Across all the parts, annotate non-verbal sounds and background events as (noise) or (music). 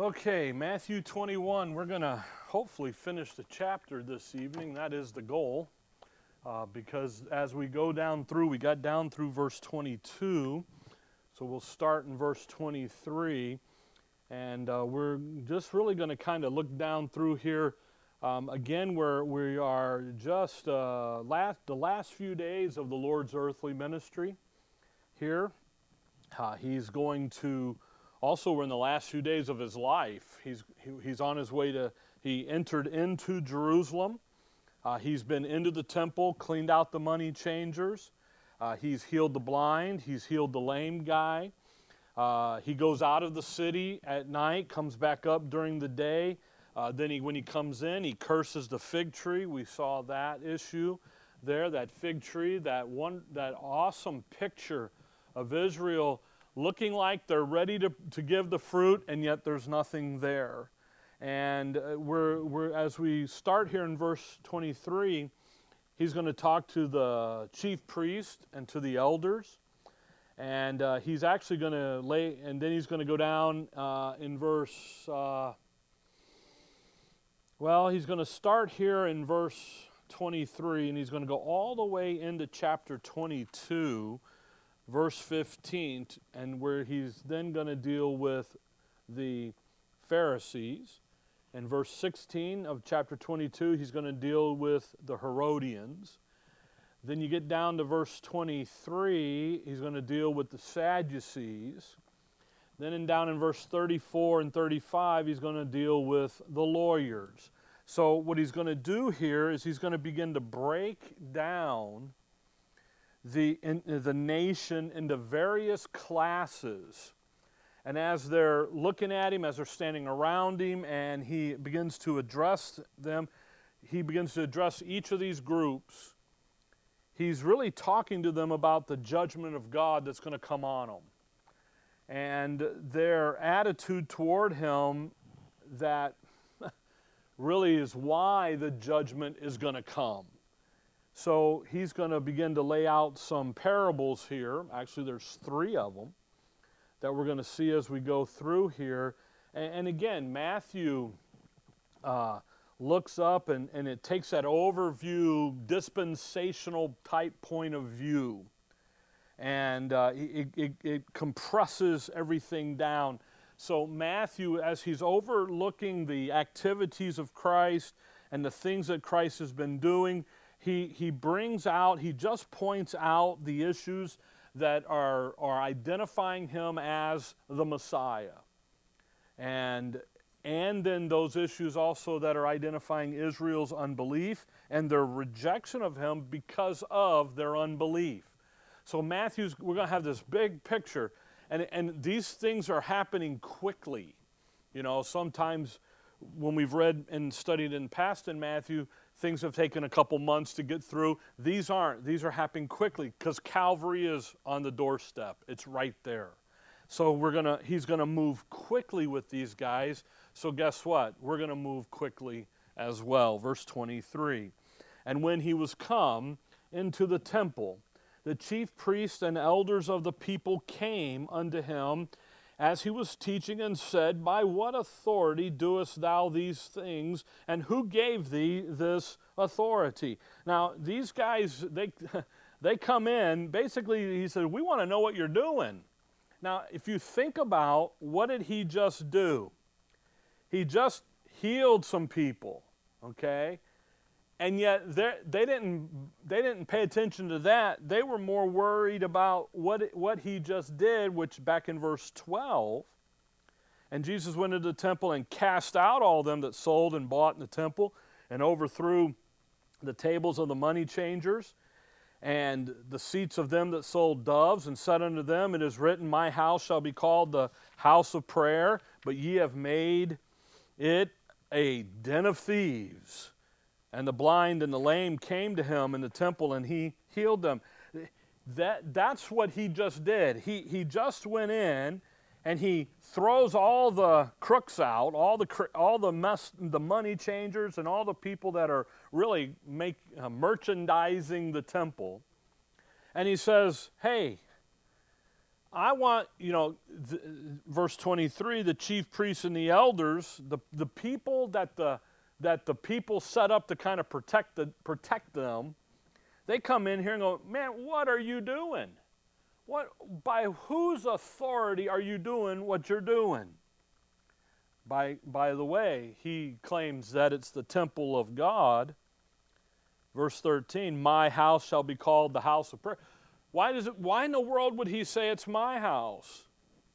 Okay, Matthew 21. We're going to hopefully finish the chapter this evening. That is the goal. Uh, because as we go down through, we got down through verse 22. So we'll start in verse 23. And uh, we're just really going to kind of look down through here. Um, again, where we are just uh, last, the last few days of the Lord's earthly ministry here. Uh, he's going to also, we're in the last few days of his life. He's, he, he's on his way to, he entered into Jerusalem. Uh, he's been into the temple, cleaned out the money changers. Uh, he's healed the blind. He's healed the lame guy. Uh, he goes out of the city at night, comes back up during the day. Uh, then he, when he comes in, he curses the fig tree. We saw that issue there, that fig tree, that one, that awesome picture of Israel looking like they're ready to, to give the fruit, and yet there's nothing there. And uh, we're, we're, as we start here in verse 23, he's going to talk to the chief priest and to the elders. And uh, he's actually going to lay, and then he's going to go down uh, in verse, uh, well, he's going to start here in verse 23, and he's going to go all the way into chapter 22 verse 15, and where he's then going to deal with the Pharisees. In verse 16 of chapter 22, he's going to deal with the Herodians. Then you get down to verse 23, he's going to deal with the Sadducees. Then in down in verse 34 and 35, he's going to deal with the lawyers. So what he's going to do here is he's going to begin to break down the, in, uh, the nation into various classes. And as they're looking at him, as they're standing around him, and he begins to address them, he begins to address each of these groups. He's really talking to them about the judgment of God that's going to come on them. And their attitude toward him that (laughs) really is why the judgment is going to come. So he's going to begin to lay out some parables here. Actually, there's three of them that we're going to see as we go through here. And, and again, Matthew uh, looks up and, and it takes that overview, dispensational type point of view. And uh, it, it, it compresses everything down. So, Matthew, as he's overlooking the activities of Christ and the things that Christ has been doing, he, he brings out, he just points out the issues that are, are identifying him as the Messiah. And, and then those issues also that are identifying Israel's unbelief and their rejection of him because of their unbelief. So, Matthew's, we're going to have this big picture, and, and these things are happening quickly. You know, sometimes when we've read and studied in past in Matthew, things have taken a couple months to get through. These aren't. These are happening quickly because Calvary is on the doorstep. It's right there. So we're gonna he's gonna move quickly with these guys. So guess what? We're gonna move quickly as well. Verse 23. And when he was come into the temple, the chief priests and elders of the people came unto him as he was teaching and said, By what authority doest thou these things, and who gave thee this authority? Now, these guys, they, (laughs) they come in, basically, he said, We want to know what you're doing. Now, if you think about what did he just do? He just healed some people, okay? And yet they didn't, they didn't pay attention to that. They were more worried about what, what he just did, which back in verse 12, and Jesus went into the temple and cast out all them that sold and bought in the temple and overthrew the tables of the money changers and the seats of them that sold doves and said unto them, It is written, My house shall be called the house of prayer, but ye have made it a den of thieves. And the blind and the lame came to him in the temple and he healed them. That, that's what he just did. He, he just went in and he throws all the crooks out, all the, all the, mess, the money changers and all the people that are really make, uh, merchandising the temple. And he says, hey, I want, you know, verse 23, the chief priests and the elders, the, the people that the, that the people set up to kind of protect, the, protect them, they come in here and go, man, what are you doing? What, by whose authority are you doing what you're doing? By, by the way, he claims that it's the temple of God. Verse 13, my house shall be called the house of prayer. Why, does it, why in the world would he say it's my house?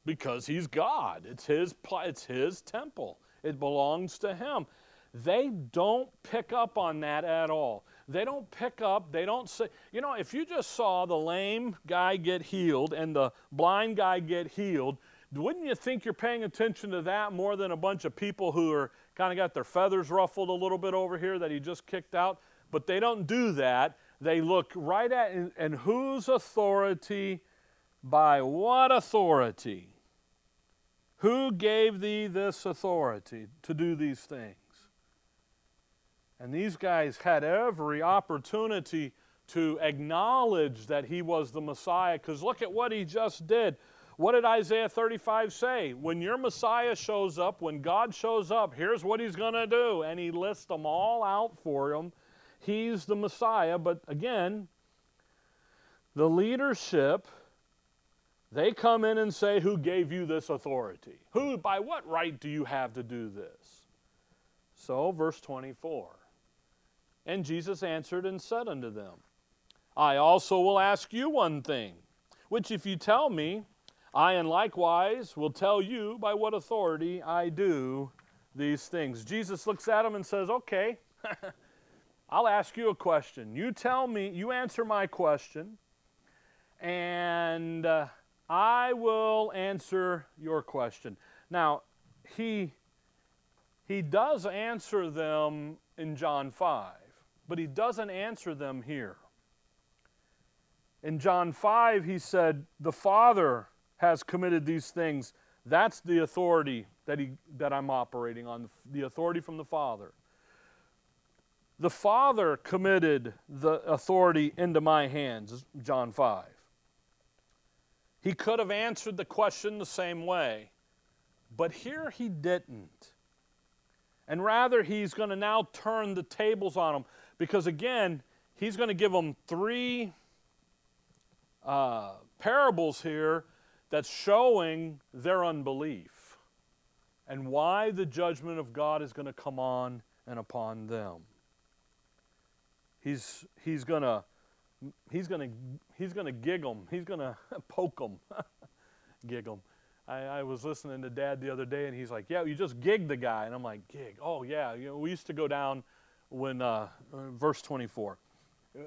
Because he's God. It's his, it's his temple. It belongs to him. They don't pick up on that at all. They don't pick up, they don't say, you know, if you just saw the lame guy get healed and the blind guy get healed, wouldn't you think you're paying attention to that more than a bunch of people who are kind of got their feathers ruffled a little bit over here that he just kicked out? But they don't do that. They look right at, and, and whose authority, by what authority? Who gave thee this authority to do these things? And these guys had every opportunity to acknowledge that he was the Messiah because look at what he just did. What did Isaiah 35 say? When your Messiah shows up, when God shows up, here's what he's going to do. And he lists them all out for him. He's the Messiah. But again, the leadership, they come in and say, Who gave you this authority? Who, by what right do you have to do this? So, verse 24. And Jesus answered and said unto them, I also will ask you one thing, which if you tell me, I and likewise will tell you by what authority I do these things. Jesus looks at him and says, Okay, (laughs) I'll ask you a question. You tell me, you answer my question, and uh, I will answer your question. Now, he, he does answer them in John 5 but he doesn't answer them here. In John 5, he said, The Father has committed these things. That's the authority that, he, that I'm operating on, the authority from the Father. The Father committed the authority into my hands, John 5. He could have answered the question the same way, but here he didn't. And rather, he's going to now turn the tables on them. Because again, he's going to give them three uh, parables here that's showing their unbelief and why the judgment of God is going to come on and upon them. He's, he's going to he's going to he's going to gig them. He's going (laughs) to poke them, (laughs) gig them. I, I, was listening to Dad the other day, and he's like, "Yeah, you just gig the guy," and I'm like, "Gig? Oh yeah." You know, we used to go down when uh, verse 24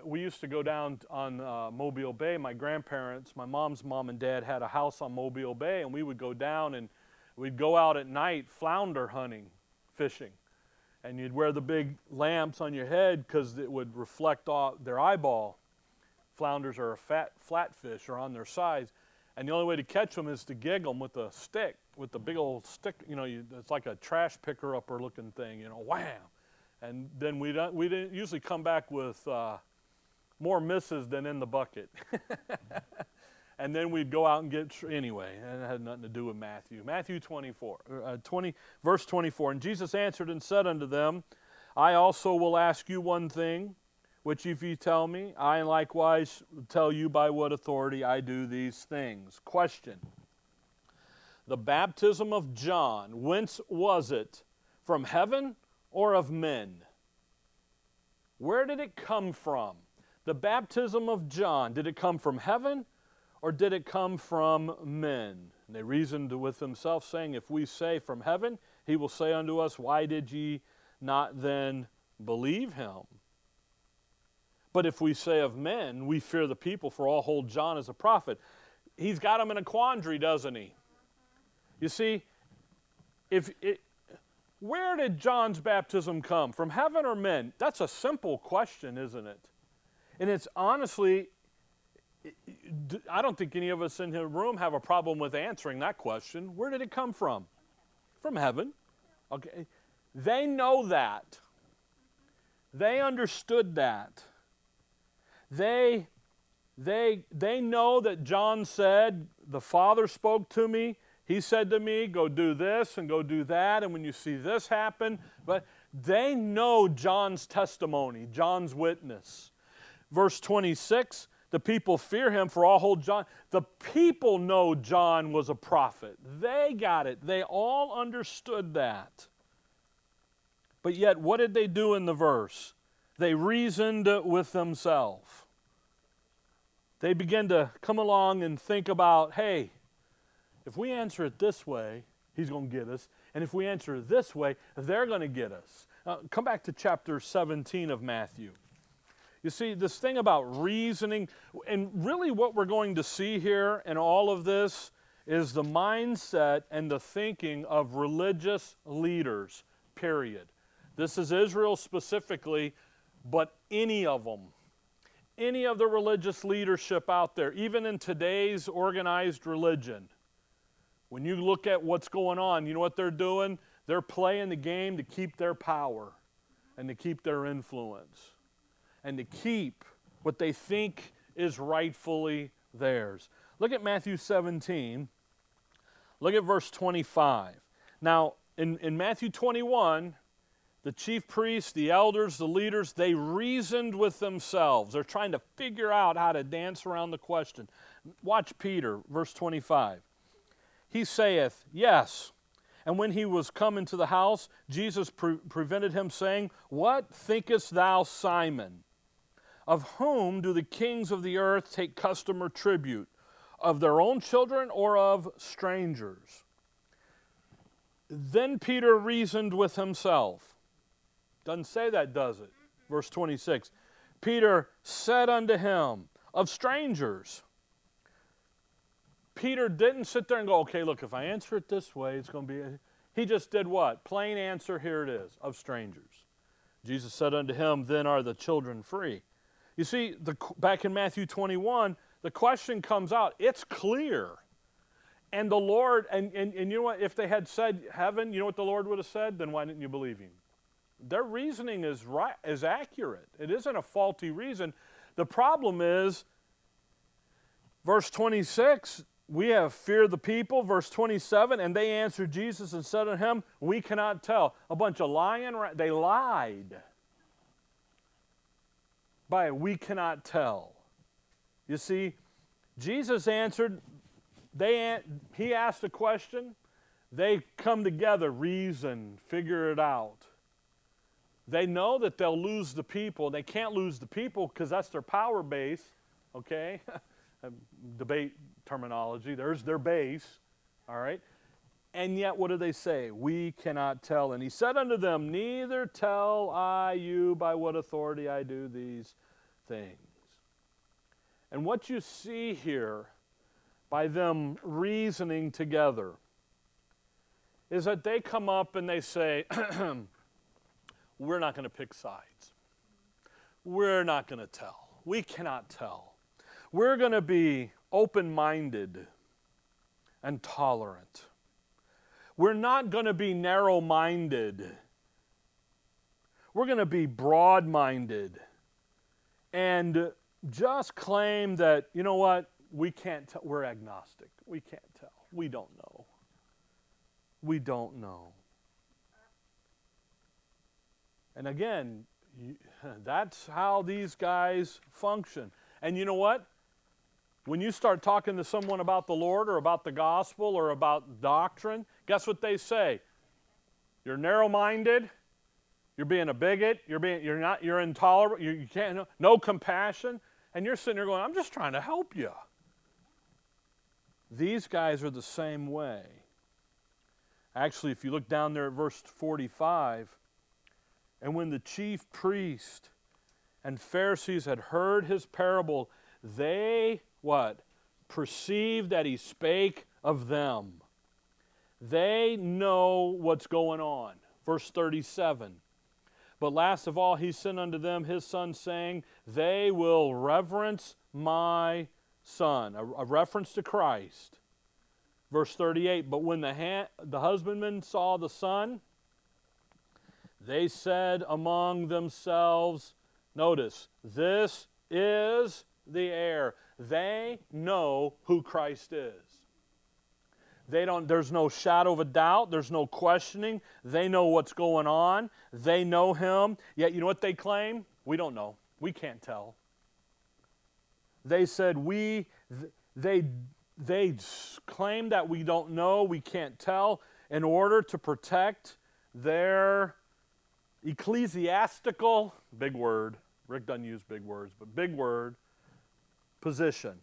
we used to go down on uh, Mobile Bay. My grandparents, my mom's mom and dad had a house on Mobile Bay, and we would go down and we'd go out at night flounder hunting, fishing. And you'd wear the big lamps on your head because it would reflect off their eyeball. Flounders are a fat flatfish or on their sides. And the only way to catch them is to gig them with a stick, with the big old stick. You know, you, it's like a trash picker upper looking thing, you know, wham and then we don't we didn't usually come back with uh, more misses than in the bucket. (laughs) and then we'd go out and get anyway. And it had nothing to do with Matthew. Matthew 24, uh, 20, verse 24. And Jesus answered and said unto them, I also will ask you one thing, which if you tell me, I likewise tell you by what authority I do these things. Question: The baptism of John, whence was it? From heaven or of men? Where did it come from? The baptism of John, did it come from heaven or did it come from men? And they reasoned with themselves, saying, If we say from heaven, he will say unto us, Why did ye not then believe him? But if we say of men, we fear the people, for all hold John as a prophet. He's got them in a quandary, doesn't he? You see, if it, where did John's baptism come? From heaven or men? That's a simple question, isn't it? And it's honestly, I don't think any of us in the room have a problem with answering that question. Where did it come from? From heaven. Okay. They know that. They understood that. They they they know that John said the Father spoke to me. He said to me, Go do this and go do that. And when you see this happen, but they know John's testimony, John's witness. Verse 26 the people fear him for all hold John. The people know John was a prophet. They got it. They all understood that. But yet, what did they do in the verse? They reasoned with themselves. They began to come along and think about hey, if we answer it this way, he's going to get us. And if we answer it this way, they're going to get us. Uh, come back to chapter 17 of Matthew. You see, this thing about reasoning, and really what we're going to see here in all of this is the mindset and the thinking of religious leaders, period. This is Israel specifically, but any of them. Any of the religious leadership out there, even in today's organized religion, when you look at what's going on, you know what they're doing? They're playing the game to keep their power and to keep their influence and to keep what they think is rightfully theirs. Look at Matthew 17. Look at verse 25. Now, in, in Matthew 21, the chief priests, the elders, the leaders, they reasoned with themselves. They're trying to figure out how to dance around the question. Watch Peter, verse 25. He saith, Yes. And when he was come into the house, Jesus pre- prevented him, saying, What thinkest thou, Simon? Of whom do the kings of the earth take custom or tribute? Of their own children or of strangers? Then Peter reasoned with himself. Doesn't say that, does it? Verse 26. Peter said unto him, Of strangers. Peter didn't sit there and go, okay, look, if I answer it this way, it's going to be. He just did what? Plain answer, here it is, of strangers. Jesus said unto him, Then are the children free. You see, the, back in Matthew 21, the question comes out. It's clear. And the Lord, and, and, and you know what? If they had said heaven, you know what the Lord would have said? Then why didn't you believe him? Their reasoning is right, is accurate. It isn't a faulty reason. The problem is, verse 26, we have feared the people. Verse 27, and they answered Jesus and said to him, We cannot tell. A bunch of lying, they lied by we cannot tell. You see, Jesus answered, they, he asked a question, they come together, reason, figure it out. They know that they'll lose the people. They can't lose the people because that's their power base, okay? (laughs) Debate terminology. There's their base, all right? And yet, what do they say? We cannot tell. And he said unto them, Neither tell I you by what authority I do these things. And what you see here by them reasoning together is that they come up and they say, (clears throat) We're not going to pick sides. We're not going to tell. We cannot tell. We're going to be open minded and tolerant. We're not going to be narrow minded. We're going to be broad minded and just claim that, you know what, we can't tell, we're agnostic. We can't tell. We don't know. We don't know. And again, (laughs) that's how these guys function. And you know what? When you start talking to someone about the Lord or about the gospel or about doctrine, guess what they say? You're narrow minded. You're being a bigot. You're being you're not you're intolerant. You, you can't no, no compassion, and you're sitting there going, "I'm just trying to help you." These guys are the same way. Actually, if you look down there at verse 45, and when the chief priest and Pharisees had heard his parable, they what? Perceived that he spake of them. They know what's going on. Verse 37. But last of all, he sent unto them his son, saying, They will reverence my son. A, a reference to Christ. Verse 38 But when the, ha- the husbandmen saw the son, they said among themselves, Notice, this is the heir. They know who Christ is. They don't, there's no shadow of a doubt. There's no questioning. They know what's going on. They know him. Yet, you know what they claim? We don't know. We can't tell. They said, we, they, they claim that we don't know, we can't tell, in order to protect their ecclesiastical, big word, Rick doesn't use big words, but big word, position.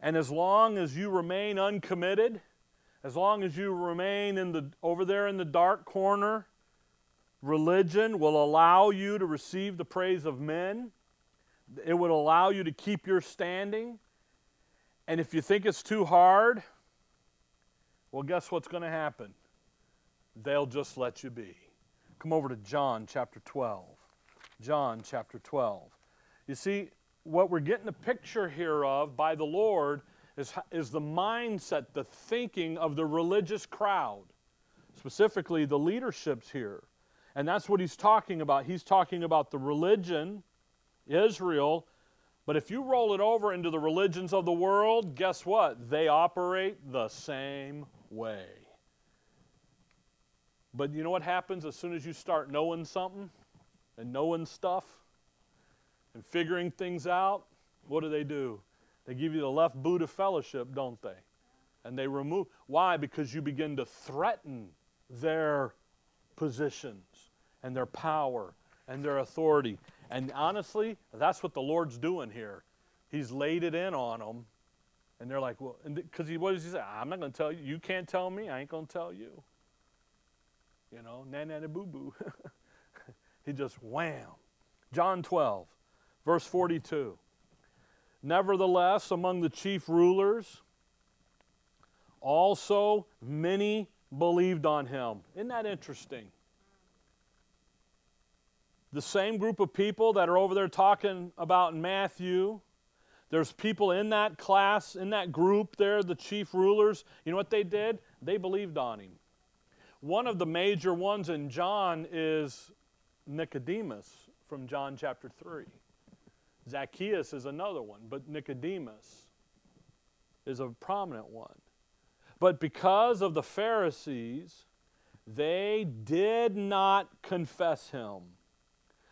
And as long as you remain uncommitted, as long as you remain in the, over there in the dark corner, religion will allow you to receive the praise of men. It would allow you to keep your standing. And if you think it's too hard, well, guess what's going to happen? They'll just let you be. Come over to John chapter 12. John chapter 12. You see, what we're getting a picture here of by the Lord is, is the mindset, the thinking of the religious crowd, specifically the leaderships here. And that's what he's talking about. He's talking about the religion, Israel, but if you roll it over into the religions of the world, guess what? They operate the same way. But you know what happens as soon as you start knowing something and knowing stuff? And figuring things out, what do they do? They give you the left boot of fellowship, don't they? And they remove. Why? Because you begin to threaten their positions and their power and their authority. And honestly, that's what the Lord's doing here. He's laid it in on them. And they're like, well, because he, what does he say? I'm not going to tell you. You can't tell me. I ain't going to tell you. You know, na na boo boo. (laughs) he just wham. John 12. Verse 42 Nevertheless, among the chief rulers, also many believed on him. Isn't that interesting? The same group of people that are over there talking about in Matthew, there's people in that class, in that group there, the chief rulers. You know what they did? They believed on him. One of the major ones in John is Nicodemus from John chapter 3. Zacchaeus is another one, but Nicodemus is a prominent one. But because of the Pharisees, they did not confess him,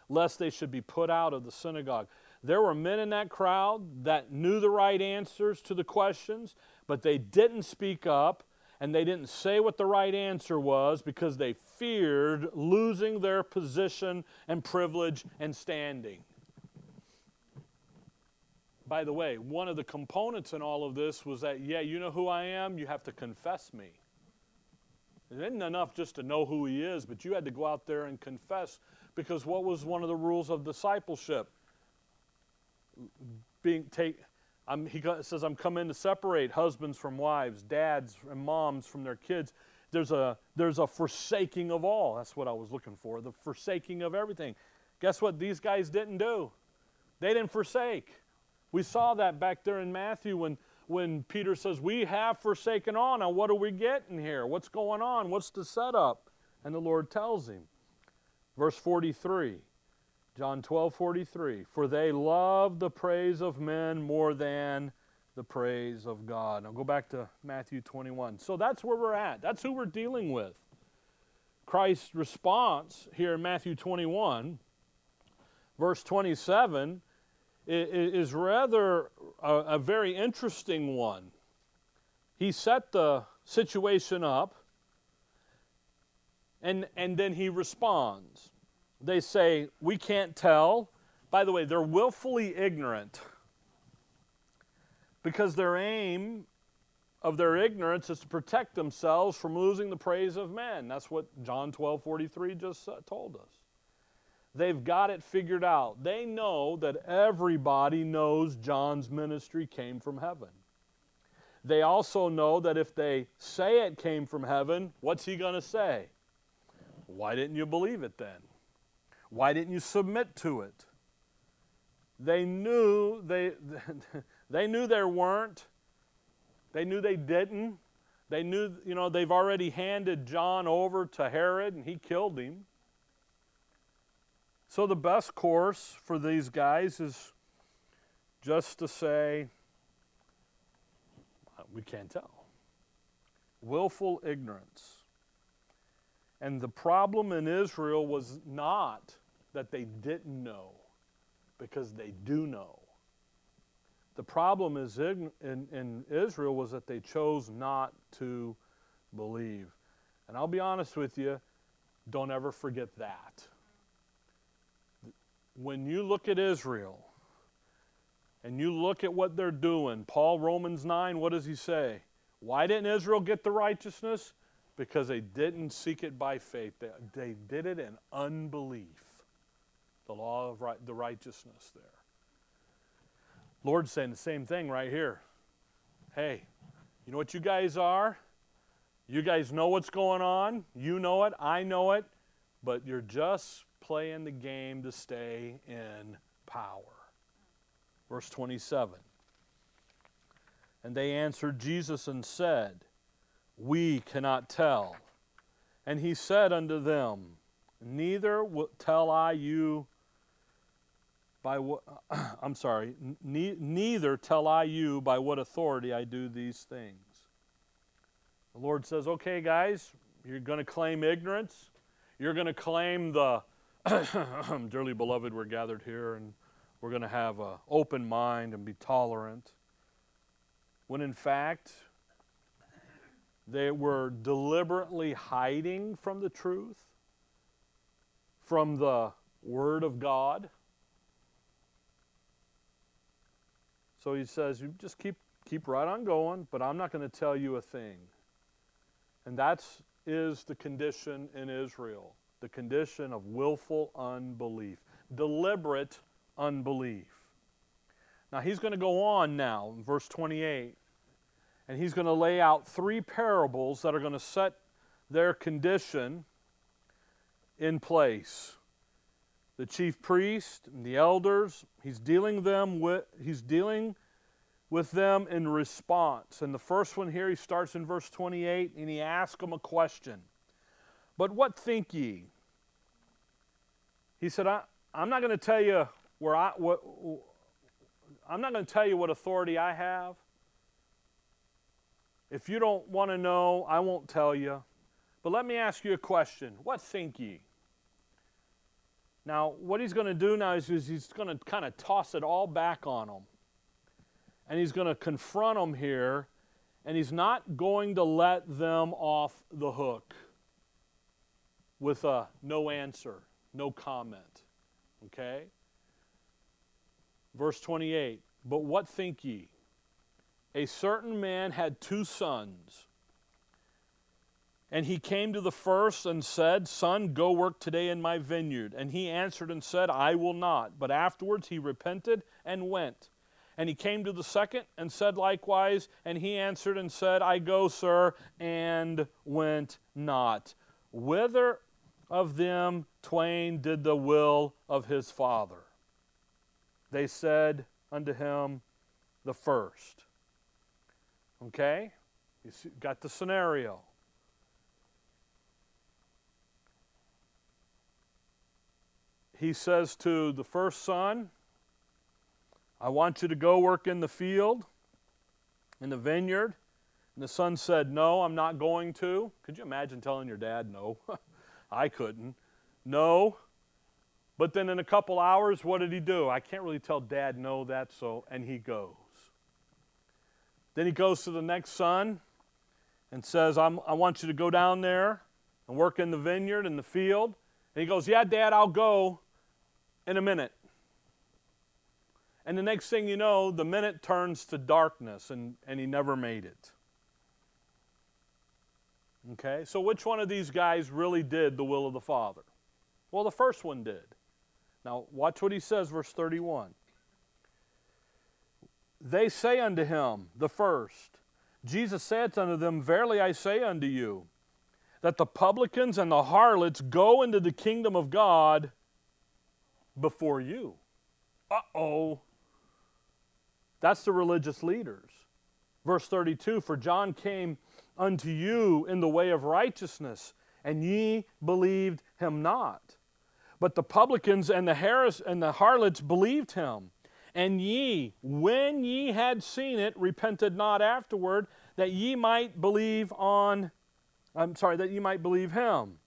lest they should be put out of the synagogue. There were men in that crowd that knew the right answers to the questions, but they didn't speak up and they didn't say what the right answer was because they feared losing their position and privilege and standing. By the way, one of the components in all of this was that, yeah, you know who I am? You have to confess me. It isn't enough just to know who he is, but you had to go out there and confess because what was one of the rules of discipleship? Being take, I'm, he says, I'm coming to separate husbands from wives, dads and moms from their kids. There's a, there's a forsaking of all. That's what I was looking for, the forsaking of everything. Guess what these guys didn't do? They didn't forsake. We saw that back there in Matthew when, when Peter says, We have forsaken all. Now, what are we getting here? What's going on? What's the setup? And the Lord tells him. Verse 43, John 12 43. For they love the praise of men more than the praise of God. Now go back to Matthew 21. So that's where we're at. That's who we're dealing with. Christ's response here in Matthew 21, verse 27 is rather a, a very interesting one. He set the situation up and, and then he responds. They say, We can't tell. By the way, they're willfully ignorant because their aim of their ignorance is to protect themselves from losing the praise of men. That's what John 12 43 just uh, told us. They've got it figured out. They know that everybody knows John's ministry came from heaven. They also know that if they say it came from heaven, what's he going to say? Why didn't you believe it then? Why didn't you submit to it? They knew they, (laughs) they knew there weren't. They knew they didn't. They knew, you know, they've already handed John over to Herod and he killed him. So the best course for these guys is just to say, We can't tell. Willful ignorance. And the problem in Israel was not that they didn't know, because they do know. The problem is in, in, in, Israel was that they chose not to believe. And I'll be honest with you, don't ever forget that. When you look at Israel and you look at what they're doing, Paul, Romans 9, what does he say? Why didn't Israel get the righteousness? Because they didn't seek it by faith, they, they did it in unbelief. The law of right, the righteousness there. Lord's saying the same thing right here. Hey, you know what you guys are? You guys know what's going on. You know it. I know it. But you're just playing the game to stay in power. Verse 27. And they answered Jesus and said, We cannot tell. And he said unto them, Neither tell I you by what (clears throat) I'm sorry, ne- neither tell I you by what authority I do these things. The Lord says, okay, guys, you're going to claim ignorance. You're going to claim the, (coughs) dearly beloved, we're gathered here and we're going to have an open mind and be tolerant. When in fact, they were deliberately hiding from the truth, from the Word of God. So he says, You just keep, keep right on going, but I'm not going to tell you a thing. And that is the condition in Israel the condition of willful unbelief, deliberate unbelief. Now he's going to go on now in verse 28, and he's going to lay out three parables that are going to set their condition in place the chief priest and the elders. He's dealing them with he's dealing with them in response. And the first one here, he starts in verse 28 and he asks them a question. But what think ye? He said, I, am not going to tell you where I what I'm not going to tell you what authority I have. If you don't want to know, I won't tell you. But let me ask you a question. What think ye? Now, what he's going to do now is he's going to kind of toss it all back on them. And he's going to confront them here, and he's not going to let them off the hook with a no answer, no comment. Okay? Verse 28 But what think ye? A certain man had two sons. And he came to the first and said, Son, go work today in my vineyard. And he answered and said, I will not. But afterwards he repented and went. And he came to the second and said likewise. And he answered and said, I go, sir, and went not. Whither of them twain did the will of his father? They said unto him, The first. Okay? You got the scenario. he says to the first son, I want you to go work in the field, in the vineyard. And the son said, No, I'm not going to. Could you imagine telling your dad no? (laughs) I couldn't. No. But then in a couple hours, what did he do? I can't really tell dad no that, so, and he goes. Then he goes to the next son and says, i want you to go down there and work in the vineyard, in the field. And he goes, Yeah, dad, I'll go in a minute. And the next thing you know, the minute turns to darkness, and, and he never made it. Okay, so which one of these guys really did the will of the Father? Well, the first one did. Now, watch what he says, verse 31. They say unto him, the first, Jesus saith unto them, Verily I say unto you, that the publicans and the harlots go into the kingdom of God before you. Uh oh. That's the religious leaders. Verse 32 For John came unto you in the way of righteousness, and ye believed him not. But the publicans and the, Harris, and the harlots believed him. And ye, when ye had seen it, repented not afterward, that ye might believe on, I'm sorry, that ye might believe him.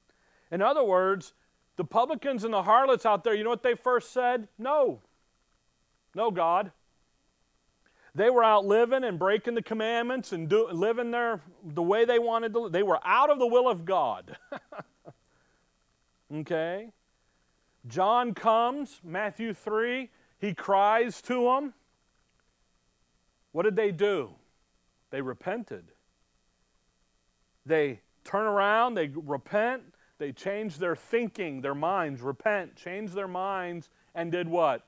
In other words, the publicans and the harlots out there, you know what they first said? No. No, God. They were out living and breaking the commandments and do, living their, the way they wanted to. They were out of the will of God. (laughs) okay? John comes, Matthew 3, he cries to them. What did they do? They repented. They turn around, they repent, they change their thinking, their minds, repent, change their minds, and did what?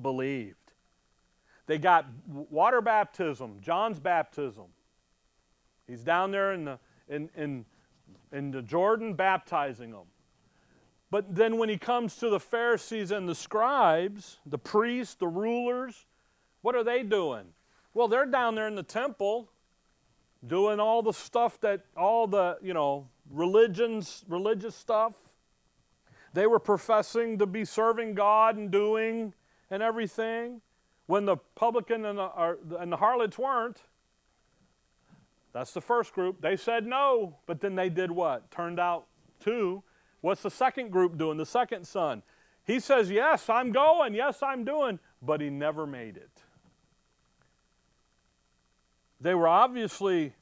Believed. They got water baptism, John's baptism. He's down there in the, in, in, in the Jordan baptizing them. But then when he comes to the Pharisees and the scribes, the priests, the rulers, what are they doing? Well, they're down there in the temple doing all the stuff that all the, you know, religions, religious stuff. They were professing to be serving God and doing and everything. When the publican and the, and the harlots weren't, that's the first group. They said no, but then they did what? Turned out two. What's the second group doing? The second son. He says, Yes, I'm going. Yes, I'm doing. But he never made it. They were obviously,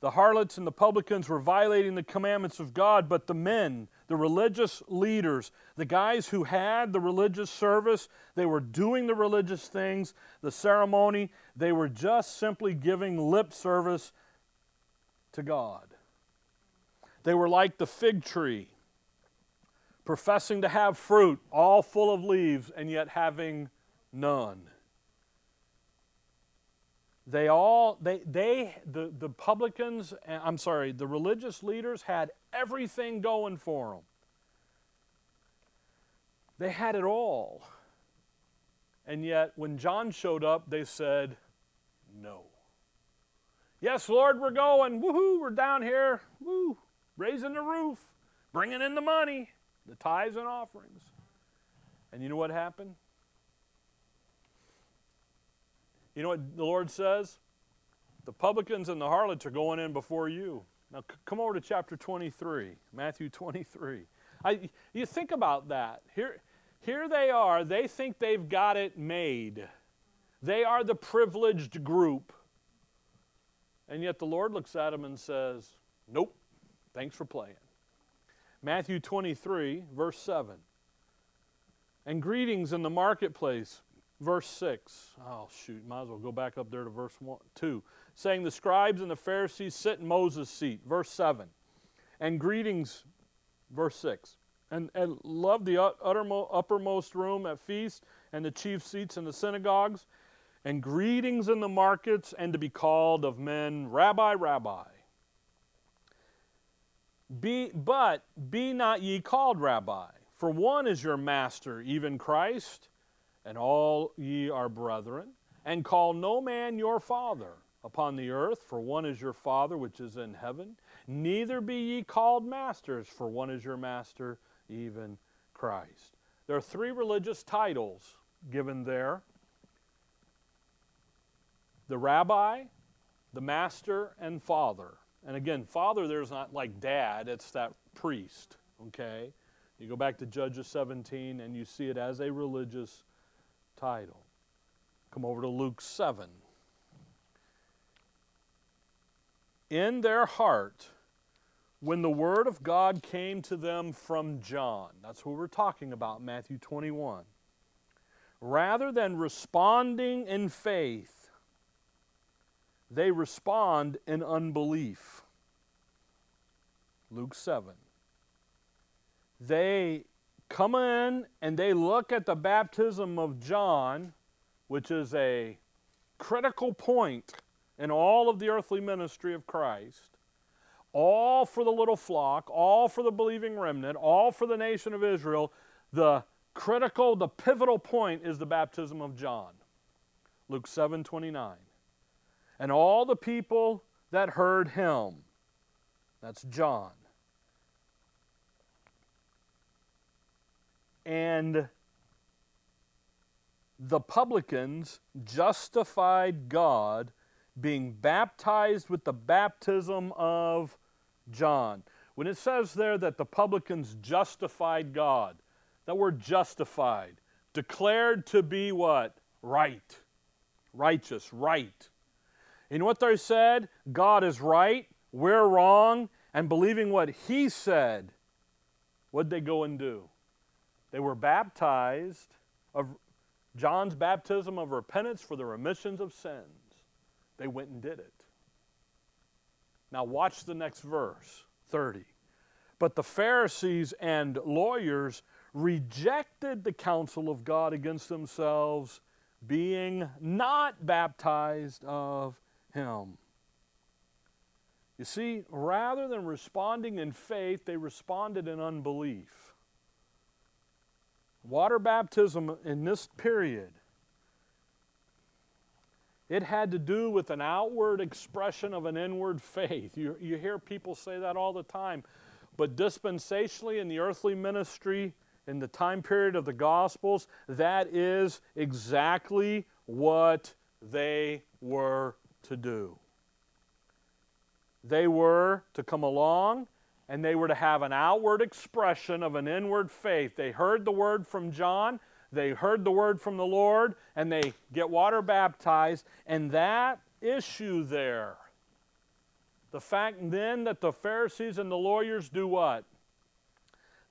the harlots and the publicans were violating the commandments of God, but the men, the religious leaders, the guys who had the religious service, they were doing the religious things, the ceremony, they were just simply giving lip service to God. They were like the fig tree, professing to have fruit, all full of leaves, and yet having none. They all, they, they the, the publicans, I'm sorry, the religious leaders had everything going for them. They had it all. And yet, when John showed up, they said, No. Yes, Lord, we're going. Woohoo, we're down here. Woo, raising the roof, bringing in the money, the tithes and offerings. And you know what happened? You know what the Lord says? The publicans and the harlots are going in before you. Now, c- come over to chapter 23, Matthew 23. I, you think about that. Here, here they are. They think they've got it made. They are the privileged group. And yet the Lord looks at them and says, Nope, thanks for playing. Matthew 23, verse 7. And greetings in the marketplace verse 6. Oh, shoot, might as well go back up there to verse one, 2. Saying, The scribes and the Pharisees sit in Moses' seat, verse 7. And greetings, verse 6. And, and love the uttermost, uppermost room at feasts and the chief seats in the synagogues, and greetings in the markets, and to be called of men, Rabbi, Rabbi. Be, but be not ye called Rabbi, for one is your master, even Christ and all ye are brethren, and call no man your father upon the earth, for one is your Father which is in heaven. Neither be ye called masters, for one is your master, even Christ. There are three religious titles given there the rabbi, the master, and father. And again, father there's not like dad, it's that priest, okay? You go back to Judges 17 and you see it as a religious title. Come over to Luke 7. In their heart, when the word of God came to them from John, that's what we're talking about, Matthew 21, rather than responding in faith, they respond in unbelief. Luke 7. They come in and they look at the baptism of John, which is a critical point in all of the earthly ministry of Christ, all for the little flock, all for the believing remnant, all for the nation of Israel, the critical, the pivotal point is the baptism of John. Luke 7 29. And all the people that heard him, that's John, and the publicans justified God being baptized with the baptism of John. When it says there that the publicans justified God, that word justified, declared to be what? Right. Righteous, right. And what they said? God is right, we're wrong, and believing what He said, what'd they go and do? They were baptized of John's baptism of repentance for the remissions of sins. They went and did it. Now, watch the next verse 30. But the Pharisees and lawyers rejected the counsel of God against themselves, being not baptized of him. You see, rather than responding in faith, they responded in unbelief. Water baptism in this period, it had to do with an outward expression of an inward faith. You, you hear people say that all the time. But dispensationally in the earthly ministry, in the time period of the Gospels, that is exactly what they were to do. They were to come along and they were to have an outward expression of an inward faith. They heard the word from John, they heard the word from the Lord, and they get water baptized. And that issue there, the fact then that the Pharisees and the lawyers do what?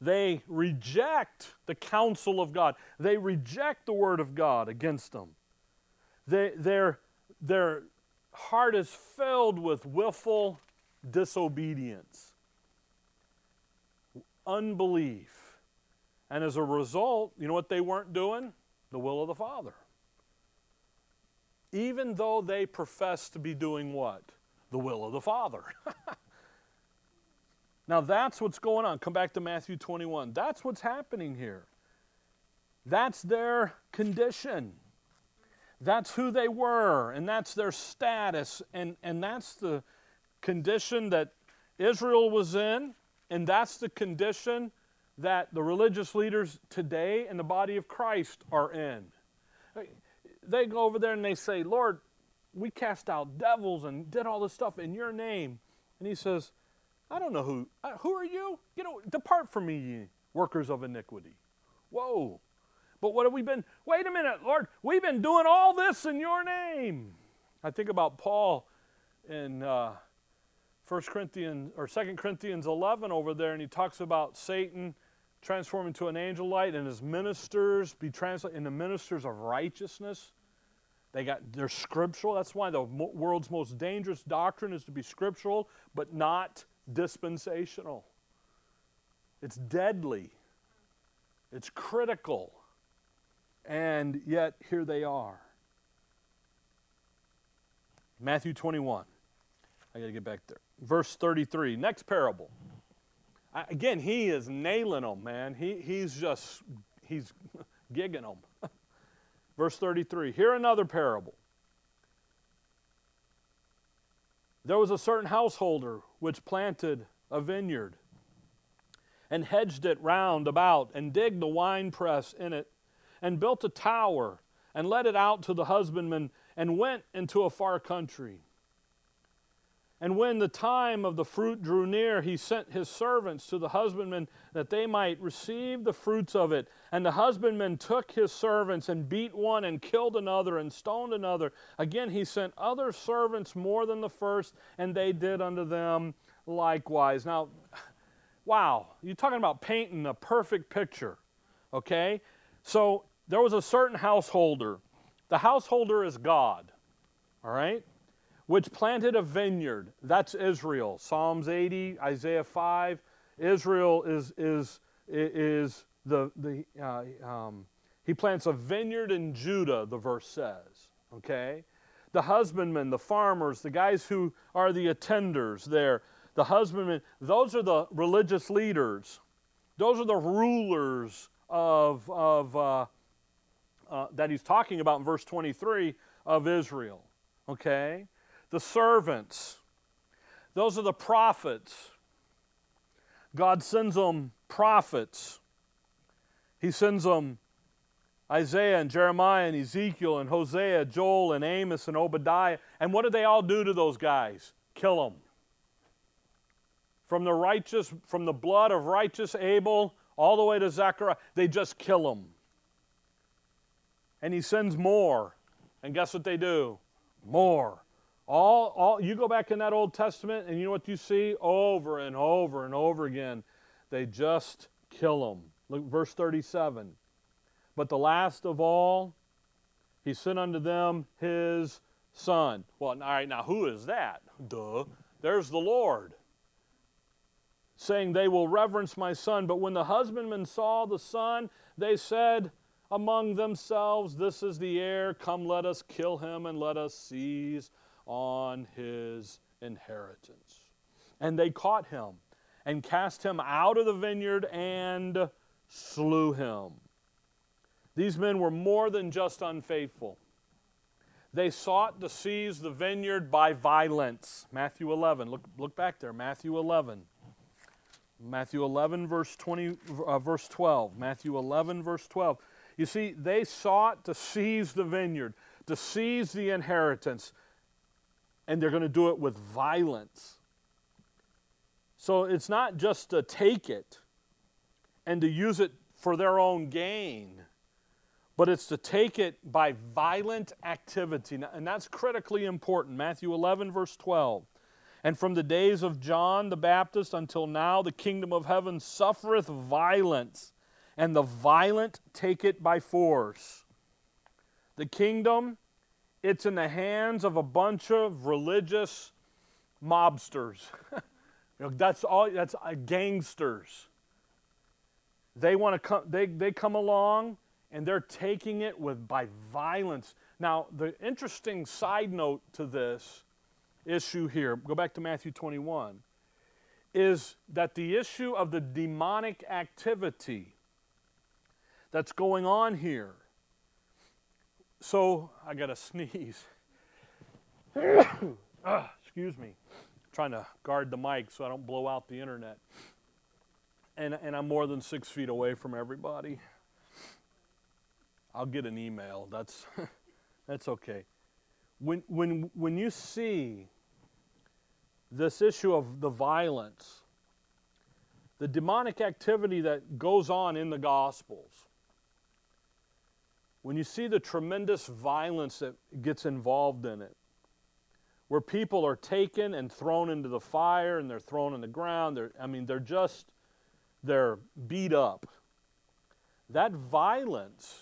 They reject the counsel of God. They reject the word of God against them. They, their, their heart is filled with willful disobedience, unbelief. And as a result, you know what they weren't doing? The will of the Father. Even though they professed to be doing what? The will of the Father. (laughs) now that's what's going on. Come back to Matthew 21. That's what's happening here. That's their condition. That's who they were, and that's their status, and, and that's the condition that Israel was in, and that's the condition that the religious leaders today in the body of Christ are in. They go over there and they say, Lord, we cast out devils and did all this stuff in your name. And he says, I don't know who, uh, who are you? You know, depart from me, ye workers of iniquity. Whoa. But what have we been? Wait a minute, Lord, we've been doing all this in your name. I think about Paul in uh, 1 Corinthians or 2 Corinthians 11 over there, and he talks about Satan transformed into an angel light and his ministers be translated into ministers of righteousness. They got they're scriptural. That's why the world's most dangerous doctrine is to be scriptural, but not dispensational. It's deadly. It's critical. And yet, here they are. Matthew 21. I got to get back there. Verse 33, next parable. I, again, he is nailing them, man. He, he's just, he's (laughs) gigging them. (laughs) Verse 33, here another parable. There was a certain householder which planted a vineyard and hedged it round about and digged the winepress in it and built a tower and let it out to the husbandman and went into a far country. And when the time of the fruit drew near, he sent his servants to the husbandman that they might receive the fruits of it. And the husbandman took his servants and beat one and killed another and stoned another. Again, he sent other servants more than the first, and they did unto them likewise. Now, (laughs) wow, you're talking about painting a perfect picture, okay? So there was a certain householder. The householder is God, all right? Which planted a vineyard. That's Israel. Psalms 80, Isaiah 5. Israel is, is, is the, the uh, um, he plants a vineyard in Judah, the verse says. Okay? The husbandmen, the farmers, the guys who are the attenders there, the husbandmen, those are the religious leaders. Those are the rulers of, of uh, uh, that he's talking about in verse 23 of Israel. Okay? The servants, those are the prophets. God sends them prophets. He sends them Isaiah and Jeremiah and Ezekiel and Hosea, Joel and Amos and Obadiah. And what did they all do to those guys? Kill them. From the righteous, from the blood of righteous Abel all the way to Zechariah, they just kill them. And he sends more. And guess what they do? More. All, all you go back in that Old Testament and you know what you see over and over and over again. They just kill them. Look, verse 37. But the last of all, he sent unto them his son. Well, all right, now who is that? Duh. There's the Lord. Saying, They will reverence my son. But when the husbandmen saw the son, they said among themselves, This is the heir. Come, let us kill him and let us seize on his inheritance. And they caught him and cast him out of the vineyard and slew him. These men were more than just unfaithful. They sought to seize the vineyard by violence. Matthew 11. Look, look back there. Matthew 11. Matthew 11, verse, 20, uh, verse 12. Matthew 11, verse 12. You see, they sought to seize the vineyard, to seize the inheritance, and they're going to do it with violence. So it's not just to take it and to use it for their own gain but it's to take it by violent activity. And that's critically important. Matthew 11, verse 12. And from the days of John the Baptist until now, the kingdom of heaven suffereth violence, and the violent take it by force. The kingdom, it's in the hands of a bunch of religious mobsters. (laughs) you know, that's all, that's uh, gangsters. They want to come, they, they come along and they're taking it with by violence. Now, the interesting side note to this issue here, go back to Matthew 21, is that the issue of the demonic activity that's going on here. So, I got to (laughs) sneeze. (coughs) ah, excuse me. I'm trying to guard the mic so I don't blow out the internet. And, and I'm more than six feet away from everybody. I'll get an email. That's, (laughs) that's okay. When, when, when you see this issue of the violence, the demonic activity that goes on in the Gospels, when you see the tremendous violence that gets involved in it, where people are taken and thrown into the fire and they're thrown on the ground, they're, I mean, they're just, they're beat up. That violence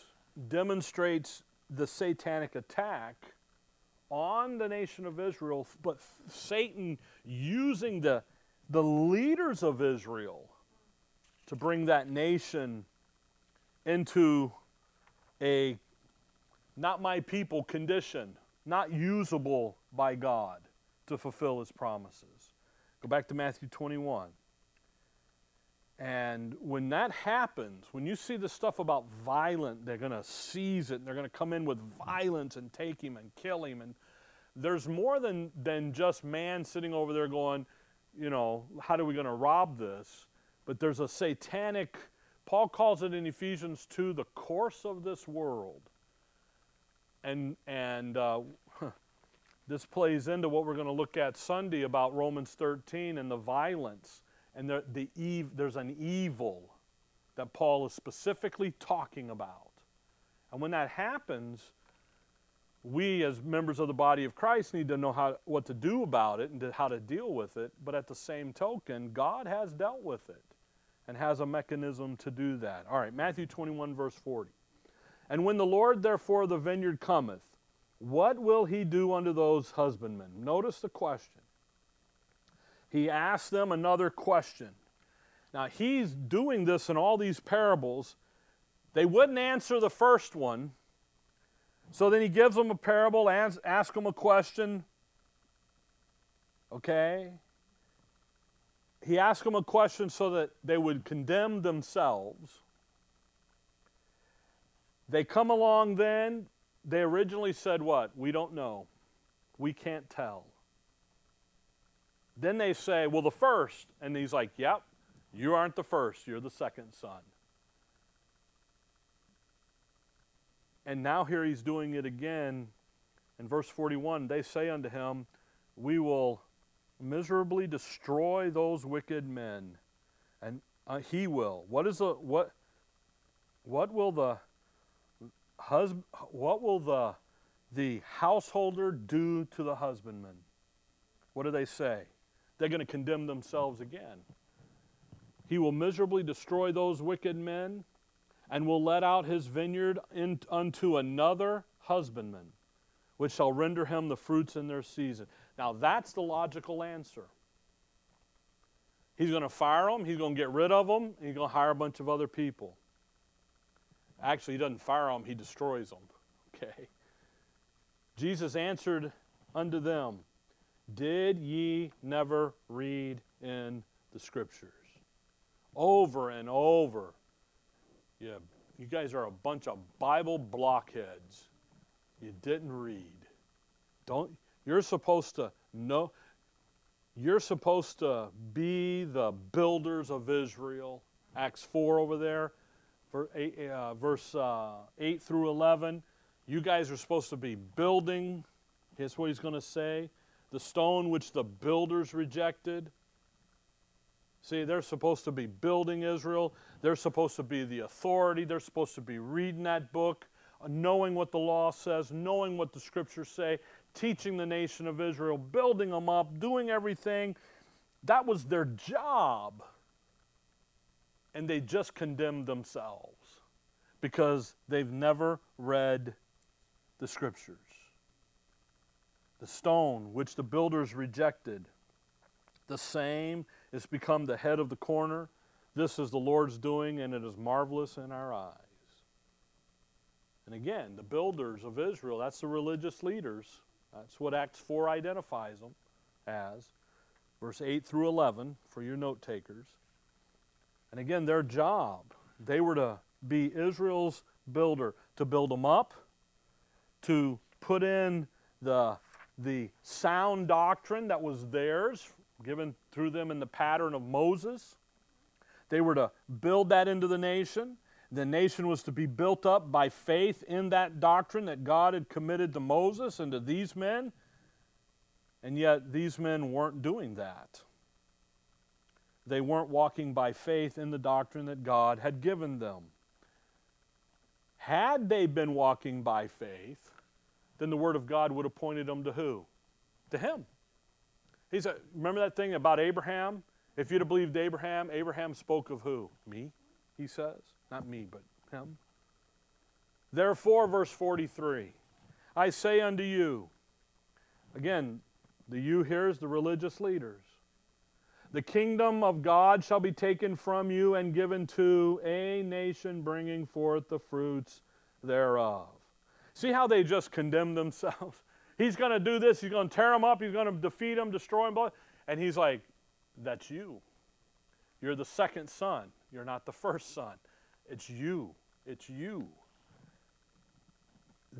demonstrates the satanic attack on the nation of Israel, but Satan using the, the leaders of Israel to bring that nation into a not my people condition, not usable by God to fulfill his promises. Go back to Matthew 21. And when that happens, when you see the stuff about violent, they're going to seize it and they're going to come in with violence and take him and kill him. And there's more than, than just man sitting over there going, you know, how are we going to rob this? But there's a satanic, Paul calls it in Ephesians 2, the course of this world. And, and uh, (laughs) this plays into what we're going to look at Sunday about Romans 13 and the violence and the, the ev- there's an evil that Paul is specifically talking about. And when that happens, we as members of the body of Christ need to know how, what to do about it and to, how to deal with it. But at the same token, God has dealt with it and has a mechanism to do that. All right, Matthew 21, verse 40. And when the Lord therefore of the vineyard cometh, what will he do unto those husbandmen? Notice the question he asked them another question. Now, he's doing this in all these parables. They wouldn't answer the first one. So then he gives them a parable, asks them a question. Okay? He asked them a question so that they would condemn themselves. They come along then. They originally said, What? We don't know. We can't tell. Then they say, Well, the first. And he's like, Yep, you aren't the first, you're the second son. And now here he's doing it again. In verse 41, they say unto him, We will miserably destroy those wicked men. And uh, he will. What is the what what will the husband what will the the householder do to the husbandman? What do they say? They're going to condemn themselves again. He will miserably destroy those wicked men and will let out his vineyard in, unto another husbandman, which shall render him the fruits in their season. Now, that's the logical answer. He's going to fire them, he's going to get rid of them, he's going to hire a bunch of other people. Actually, he doesn't fire them, he destroys them. (laughs) Okay. Jesus answered unto them, Did ye never read in the scriptures? Over and over. Yeah, you guys are a bunch of Bible blockheads. You didn't read. Don't you're supposed to know you're supposed to be the builders of Israel. Acts 4 over there, uh, verse uh, 8 through 11. You guys are supposed to be building. Here's what he's going to say the stone which the builders rejected. See, they're supposed to be building Israel. They're supposed to be the authority. They're supposed to be reading that book, knowing what the law says, knowing what the scriptures say, teaching the nation of Israel, building them up, doing everything. That was their job. And they just condemned themselves because they've never read the scriptures. The stone which the builders rejected, the same is become the head of the corner. This is the Lord's doing, and it is marvelous in our eyes. And again, the builders of Israel, that's the religious leaders. That's what Acts 4 identifies them as. Verse 8 through 11 for your note takers. And again, their job, they were to be Israel's builder, to build them up, to put in the, the sound doctrine that was theirs, given through them in the pattern of Moses. They were to build that into the nation. The nation was to be built up by faith in that doctrine that God had committed to Moses and to these men. And yet, these men weren't doing that. They weren't walking by faith in the doctrine that God had given them. Had they been walking by faith, then the Word of God would have pointed them to who? To Him. He said, remember that thing about Abraham? If you'd have believed Abraham, Abraham spoke of who? Me, he says. Not me, but him. Therefore, verse 43, I say unto you, again, the you here is the religious leaders. The kingdom of God shall be taken from you and given to a nation bringing forth the fruits thereof. See how they just condemn themselves? (laughs) He's going to do this. He's going to tear them up. He's going to defeat them, destroy them. And he's like, That's you. You're the second son. You're not the first son. It's you. It's you.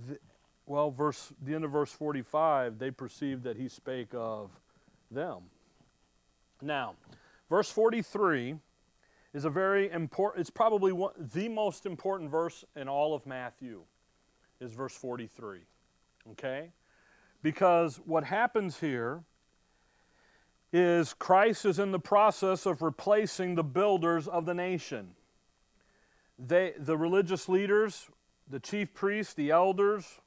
The, well, verse the end of verse 45, they perceived that he spake of them. Now, verse 43 is a very important, it's probably one, the most important verse in all of Matthew, is verse 43. Okay? Because what happens here is Christ is in the process of replacing the builders of the nation. They, the religious leaders, the chief priests, the elders,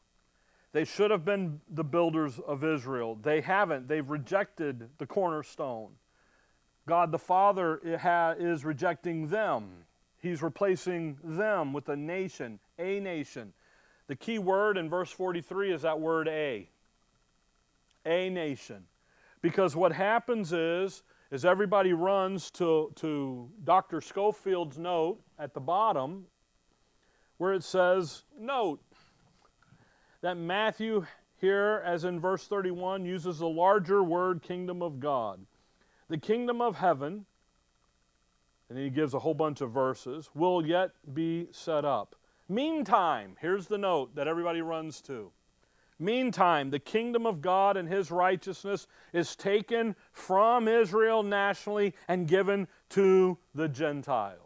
they should have been the builders of Israel. They haven't. They've rejected the cornerstone. God the Father is rejecting them. He's replacing them with a nation, a nation. The key word in verse 43 is that word a a nation. Because what happens is, is everybody runs to, to Dr. Scofield's note at the bottom where it says, Note that Matthew here, as in verse 31, uses the larger word kingdom of God. The kingdom of heaven, and he gives a whole bunch of verses, will yet be set up. Meantime, here's the note that everybody runs to. Meantime, the kingdom of God and his righteousness is taken from Israel nationally and given to the Gentiles.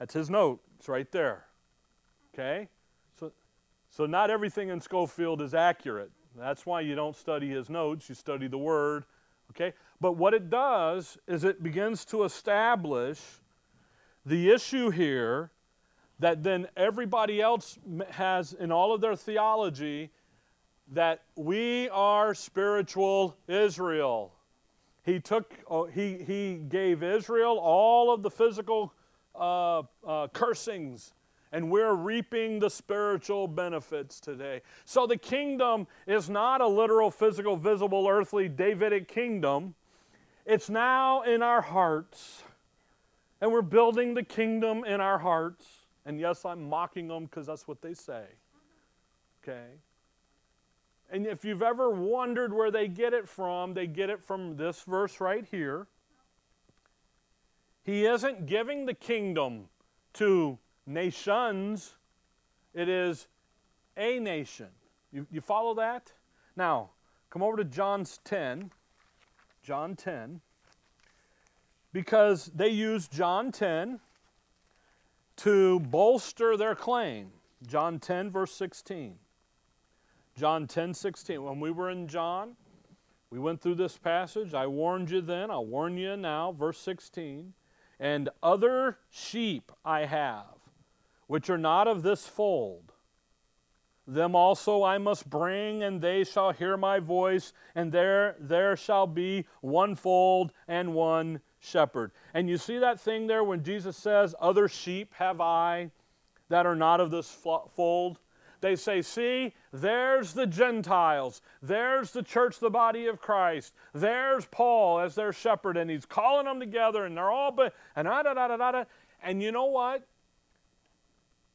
That's his note. It's right there. Okay? So, so not everything in Scofield is accurate. That's why you don't study his notes, you study the Word. Okay? But what it does is it begins to establish the issue here that then everybody else has in all of their theology that we are spiritual Israel. He took, oh, he, he gave Israel all of the physical uh, uh, cursings, and we're reaping the spiritual benefits today. So the kingdom is not a literal, physical, visible, earthly Davidic kingdom. It's now in our hearts, and we're building the kingdom in our hearts. And yes, I'm mocking them because that's what they say. Okay? And if you've ever wondered where they get it from, they get it from this verse right here. He isn't giving the kingdom to nations, it is a nation. You, you follow that? Now, come over to John's 10. John 10. Because they use John 10 to bolster their claim. John 10, verse 16. John 10 16. When we were in John, we went through this passage. I warned you then, I'll warn you now. Verse 16. And other sheep I have, which are not of this fold. Them also I must bring, and they shall hear my voice, and there, there shall be one fold and one shepherd. And you see that thing there when Jesus says, Other sheep have I that are not of this fold? They say, see, there's the Gentiles. There's the church, the body of Christ. There's Paul as their shepherd, and he's calling them together, and they're all, but, and da da da da da. And you know what?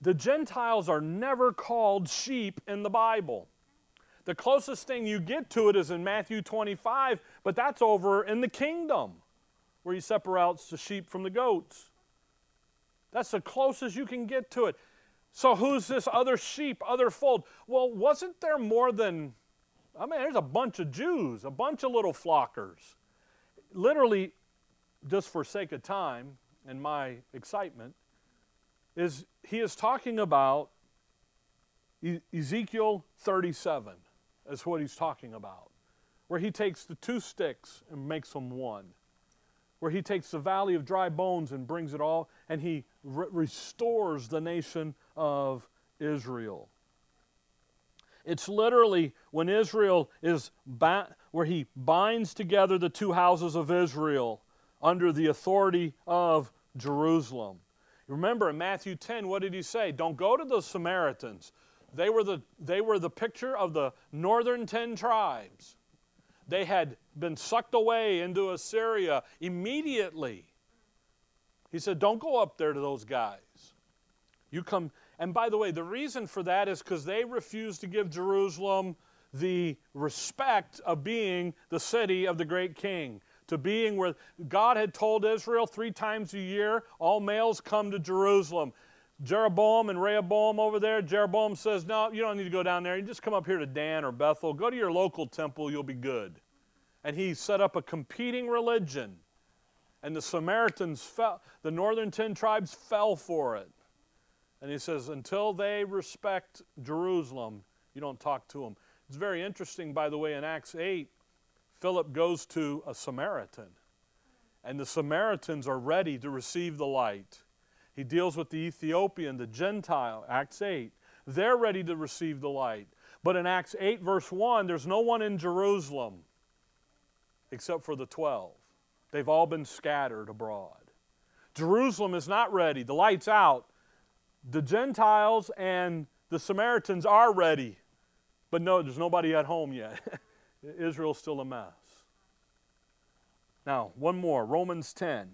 The Gentiles are never called sheep in the Bible. The closest thing you get to it is in Matthew 25, but that's over in the kingdom where he separates the sheep from the goats. That's the closest you can get to it. So who's this other sheep, other fold? Well, wasn't there more than, I mean, there's a bunch of Jews, a bunch of little flockers. Literally, just for sake of time and my excitement, is he is talking about Ezekiel 37 is what he's talking about, where he takes the two sticks and makes them one where he takes the valley of dry bones and brings it all, and he re- restores the nation of Israel. It's literally when Israel is, ba- where he binds together the two houses of Israel under the authority of Jerusalem. Remember in Matthew 10, what did he say? Don't go to the Samaritans. They were the, they were the picture of the northern ten tribes. They had been sucked away into Assyria immediately. He said, Don't go up there to those guys. You come. And by the way, the reason for that is because they refused to give Jerusalem the respect of being the city of the great king, to being where God had told Israel three times a year, all males come to Jerusalem. Jeroboam and Rehoboam over there, Jeroboam says, No, you don't need to go down there. You just come up here to Dan or Bethel. Go to your local temple, you'll be good. And he set up a competing religion. And the Samaritans fell, the northern ten tribes fell for it. And he says, Until they respect Jerusalem, you don't talk to them. It's very interesting, by the way, in Acts 8, Philip goes to a Samaritan. And the Samaritans are ready to receive the light. He deals with the Ethiopian, the Gentile, Acts 8. They're ready to receive the light. But in Acts 8, verse 1, there's no one in Jerusalem except for the 12. They've all been scattered abroad. Jerusalem is not ready. The light's out. The Gentiles and the Samaritans are ready. But no, there's nobody at home yet. (laughs) Israel's still a mess. Now, one more, Romans 10.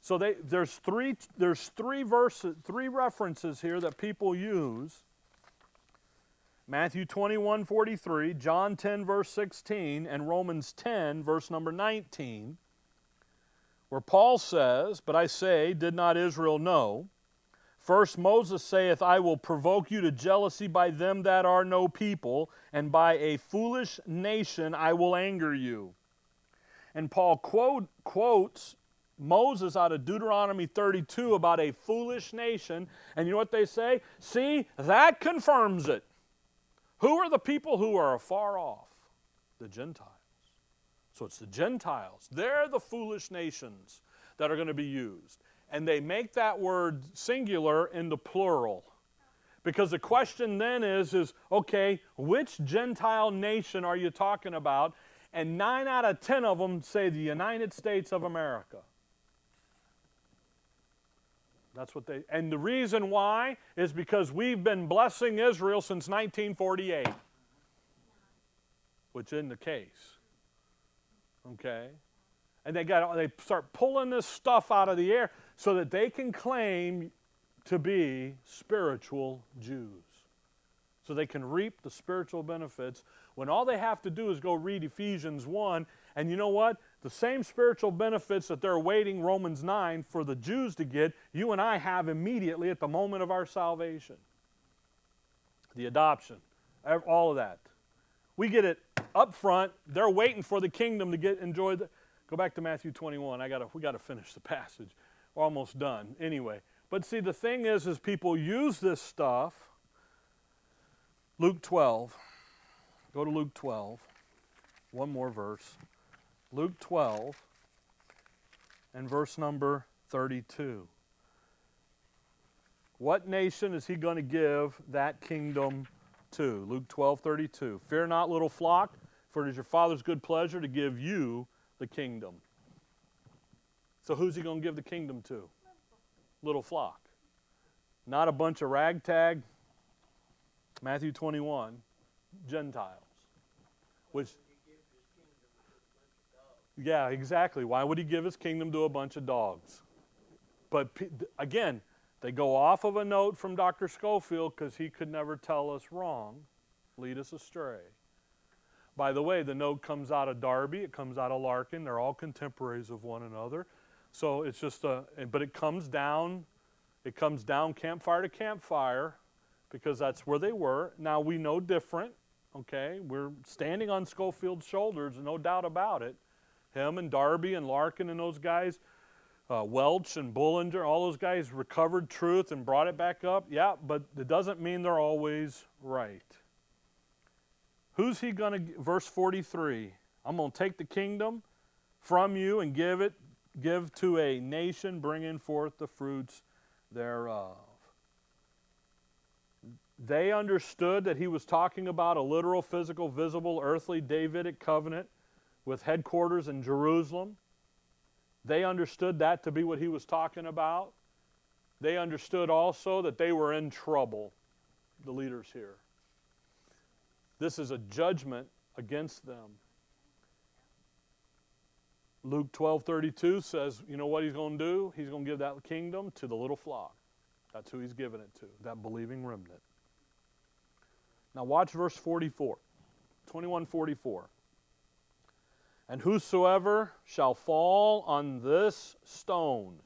So they, there's three there's three verses, three references here that people use. Matthew 21, 43, John 10, verse 16, and Romans 10, verse number 19, where Paul says, But I say, did not Israel know? First Moses saith, I will provoke you to jealousy by them that are no people, and by a foolish nation I will anger you. And Paul quote, quotes Moses out of Deuteronomy 32 about a foolish nation. And you know what they say? See, that confirms it. Who are the people who are afar off? The Gentiles. So it's the Gentiles. They're the foolish nations that are going to be used. And they make that word singular into plural. Because the question then is, is okay, which Gentile nation are you talking about? And nine out of ten of them say the United States of America. That's what they, and the reason why is because we've been blessing Israel since 1948, which isn't the case. Okay? And they got, they start pulling this stuff out of the air so that they can claim to be spiritual Jews. So they can reap the spiritual benefits when all they have to do is go read Ephesians 1. And you know what? The same spiritual benefits that they're waiting Romans 9 for the Jews to get, you and I have immediately at the moment of our salvation. The adoption, all of that. We get it up front. They're waiting for the kingdom to get enjoy the. Go back to Matthew 21. I gotta, we got to finish the passage. We're almost done. Anyway, but see, the thing is, is people use this stuff. Luke 12. Go to Luke 12. One more verse. Luke 12 and verse number 32. What nation is he going to give that kingdom to? Luke 12, 32. Fear not, little flock, for it is your Father's good pleasure to give you the kingdom. So who's he going to give the kingdom to? Little flock. Not a bunch of ragtag. Matthew 21, Gentiles. Which yeah, exactly. Why would he give his kingdom to a bunch of dogs? But again, they go off of a note from Dr. Scofield because he could never tell us wrong, lead us astray. By the way, the note comes out of Darby, it comes out of Larkin. They're all contemporaries of one another. So it's just a, but it comes down, it comes down campfire to campfire because that's where they were. Now we know different, okay? We're standing on Scofield's shoulders, no doubt about it. Him and Darby and Larkin and those guys, uh, Welch and Bullinger, all those guys recovered truth and brought it back up. Yeah, but it doesn't mean they're always right. Who's he going to, verse 43, I'm going to take the kingdom from you and give it, give to a nation bringing forth the fruits thereof. They understood that he was talking about a literal, physical, visible, earthly Davidic covenant with headquarters in Jerusalem. They understood that to be what he was talking about. They understood also that they were in trouble, the leaders here. This is a judgment against them. Luke 12:32 says, you know what he's going to do? He's going to give that kingdom to the little flock. That's who he's giving it to, that believing remnant. Now watch verse 44. 2144. And whosoever shall fall on this stone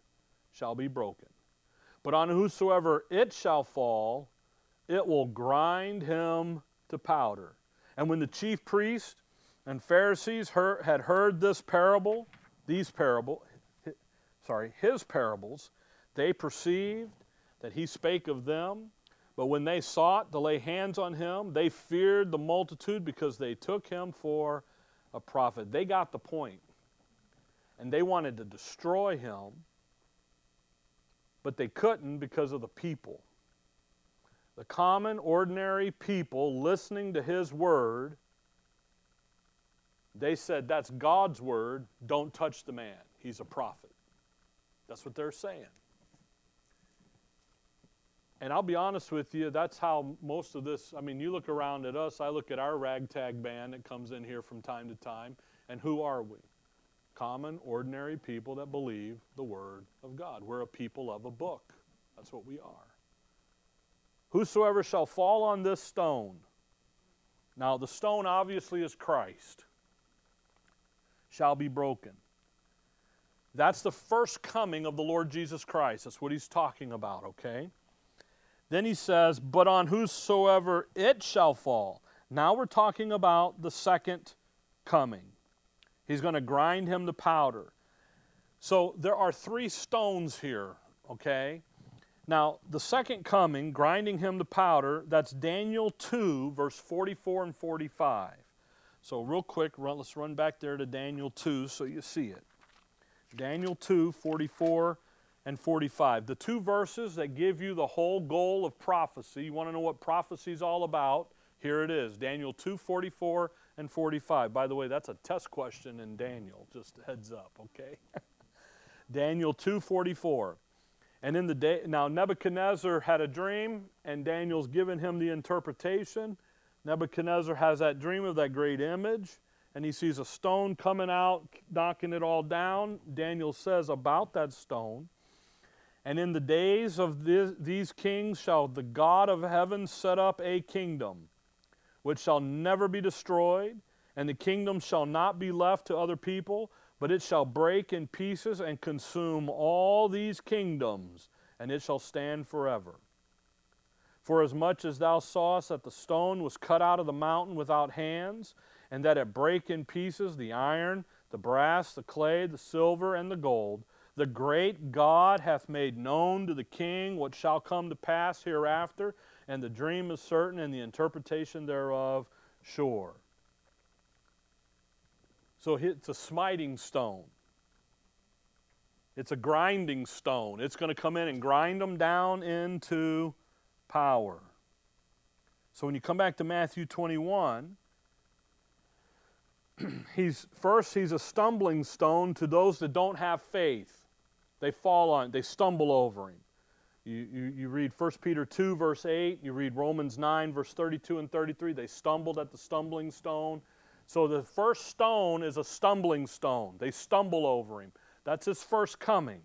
shall be broken. But on whosoever it shall fall, it will grind him to powder. And when the chief priests and Pharisees heard, had heard this parable, these parable, sorry, his parables, they perceived that he spake of them. But when they sought to lay hands on him, they feared the multitude because they took him for a prophet. They got the point. And they wanted to destroy him, but they couldn't because of the people. The common, ordinary people listening to his word, they said, That's God's word. Don't touch the man. He's a prophet. That's what they're saying. And I'll be honest with you, that's how most of this, I mean, you look around at us, I look at our ragtag band that comes in here from time to time, and who are we? Common, ordinary people that believe the Word of God. We're a people of a book. That's what we are. Whosoever shall fall on this stone, now the stone obviously is Christ, shall be broken. That's the first coming of the Lord Jesus Christ. That's what he's talking about, okay? Then he says, But on whosoever it shall fall. Now we're talking about the second coming. He's going to grind him to powder. So there are three stones here, okay? Now, the second coming, grinding him to powder, that's Daniel 2, verse 44 and 45. So, real quick, run, let's run back there to Daniel 2 so you see it. Daniel 2, 44 and 45. The two verses that give you the whole goal of prophecy. You want to know what prophecy is all about? Here it is Daniel 2, 44 and 45. By the way, that's a test question in Daniel, just heads up, okay? (laughs) Daniel 2, 44. And in the day, now Nebuchadnezzar had a dream, and Daniel's given him the interpretation. Nebuchadnezzar has that dream of that great image, and he sees a stone coming out, knocking it all down. Daniel says about that stone, and in the days of this, these kings shall the God of heaven set up a kingdom, which shall never be destroyed, and the kingdom shall not be left to other people, but it shall break in pieces and consume all these kingdoms, and it shall stand forever. For as much as thou sawest that the stone was cut out of the mountain without hands, and that it brake in pieces the iron, the brass, the clay, the silver, and the gold, the great God hath made known to the king what shall come to pass hereafter, and the dream is certain, and the interpretation thereof sure. So it's a smiting stone. It's a grinding stone. It's going to come in and grind them down into power. So when you come back to Matthew 21, (clears throat) he's first he's a stumbling stone to those that don't have faith. They fall on, they stumble over him. You, you, you read 1 Peter 2, verse 8, you read Romans 9, verse 32 and 33. They stumbled at the stumbling stone. So the first stone is a stumbling stone. They stumble over him. That's his first coming.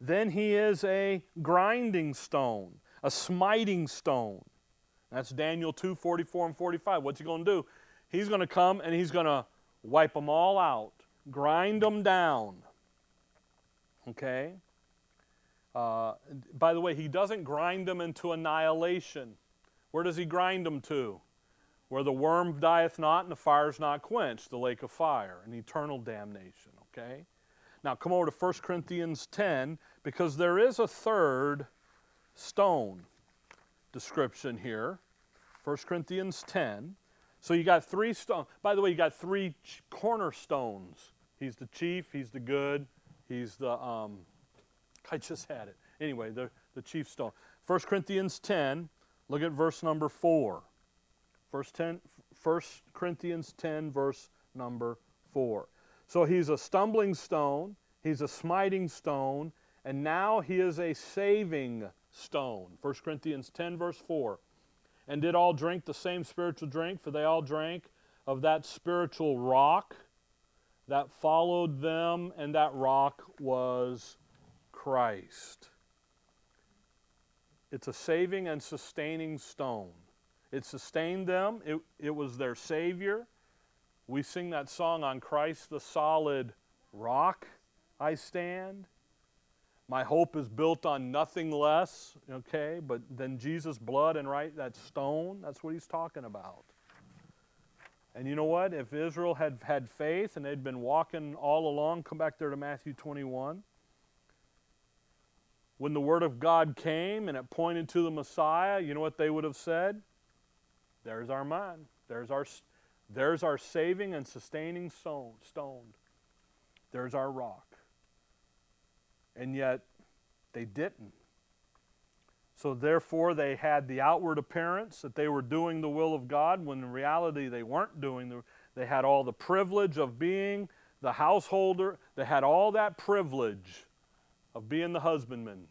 Then he is a grinding stone, a smiting stone. That's Daniel 2 44 and 45. What's he going to do? He's going to come and he's going to wipe them all out, grind them down. Okay? Uh, by the way, he doesn't grind them into annihilation. Where does he grind them to? where the worm dieth not and the fire is not quenched, the lake of fire, and eternal damnation. Okay? Now come over to 1 Corinthians 10 because there is a third stone description here. 1 Corinthians 10. So you got three stones. By the way, you got three cornerstones. He's the chief, he's the good, he's the, um, I just had it. Anyway, the, the chief stone. 1 Corinthians 10, look at verse number 4. First 10, 1 Corinthians 10, verse number 4. So he's a stumbling stone, he's a smiting stone, and now he is a saving stone. 1 Corinthians 10, verse 4. And did all drink the same spiritual drink? For they all drank of that spiritual rock that followed them, and that rock was Christ. It's a saving and sustaining stone. It sustained them, it, it was their Savior. We sing that song on Christ the solid rock I stand. My hope is built on nothing less, okay, but than Jesus' blood and right that stone. That's what he's talking about. And you know what? If Israel had had faith and they'd been walking all along, come back there to Matthew 21. When the Word of God came and it pointed to the Messiah, you know what they would have said? There's our man. There's our, there's our saving and sustaining stone. There's our rock. And yet, they didn't. So, therefore, they had the outward appearance that they were doing the will of God when in reality they weren't doing the They had all the privilege of being the householder, they had all that privilege of being the husbandman.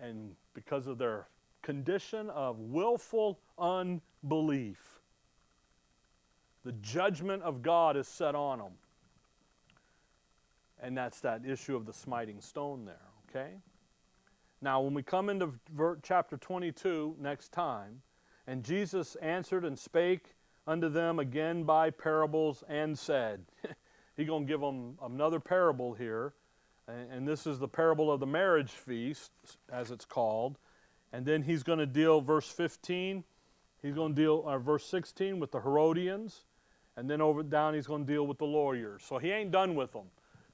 And because of their condition of willful unbelief. The judgment of God is set on them. And that's that issue of the smiting stone there, okay? Now, when we come into chapter 22 next time, and Jesus answered and spake unto them again by parables and said, He's going to give them another parable here. And this is the parable of the marriage feast, as it's called. And then he's going to deal, verse 15, he's going to deal, uh, verse 16, with the Herodians. And then over down, he's going to deal with the lawyers. So he ain't done with them.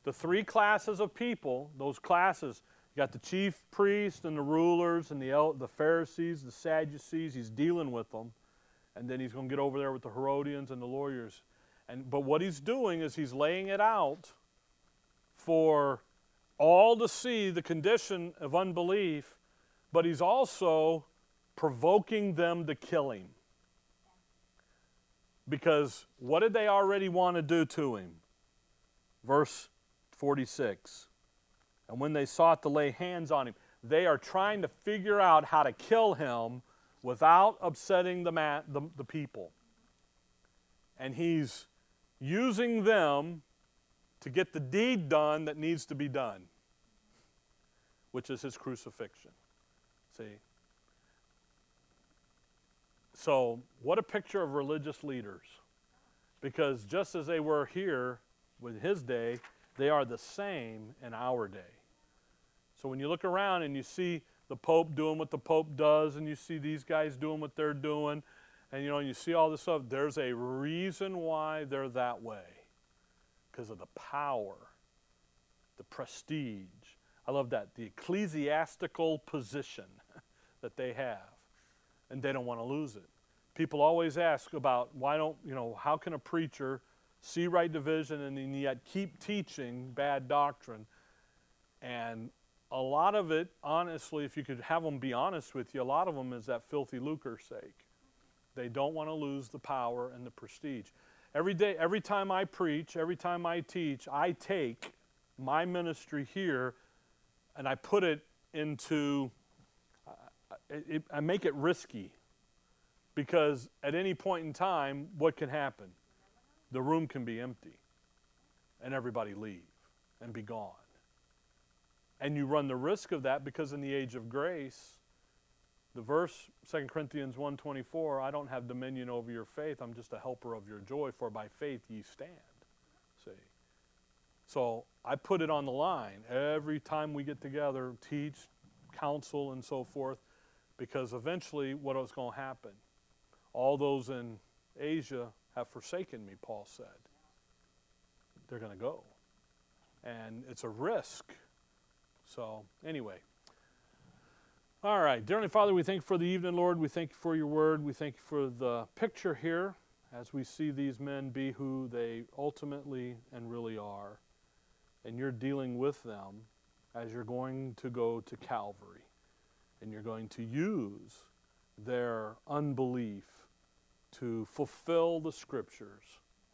the three classes of people, those classes, you got the chief priests and the rulers and the, the Pharisees, the Sadducees, he's dealing with them. And then he's going to get over there with the Herodians and the lawyers. And, but what he's doing is he's laying it out for all to see the condition of unbelief, but he's also provoking them to kill him. Because what did they already want to do to him? Verse 46. And when they sought to lay hands on him, they are trying to figure out how to kill him without upsetting the, the, the people. And he's using them to get the deed done that needs to be done, which is his crucifixion. See? So, what a picture of religious leaders. Because just as they were here with his day, they are the same in our day. So, when you look around and you see the Pope doing what the Pope does, and you see these guys doing what they're doing, and you know, you see all this stuff, there's a reason why they're that way because of the power, the prestige. I love that, the ecclesiastical position (laughs) that they have, and they don't want to lose it. People always ask about why don't, you know, how can a preacher see right division and yet keep teaching bad doctrine? And a lot of it, honestly, if you could have them be honest with you, a lot of them is that filthy lucre sake. They don't want to lose the power and the prestige. Every day, every time I preach, every time I teach, I take my ministry here and I put it into, uh, it, I make it risky because at any point in time, what can happen? The room can be empty and everybody leave and be gone. And you run the risk of that because in the age of grace, the verse 2 corinthians 1.24 i don't have dominion over your faith. I'm just a helper of your joy for by faith ye stand. See? So i put it on the line every time we get together teach counsel and so forth because eventually what was going to happen? All those in asia have forsaken me paul said. They're going to go. And it's a risk so anyway all right. Dear Heavenly Father, we thank you for the evening, Lord. We thank you for your word. We thank you for the picture here as we see these men be who they ultimately and really are. And you're dealing with them as you're going to go to Calvary. And you're going to use their unbelief to fulfill the scriptures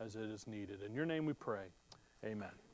as it is needed. In your name we pray. Amen.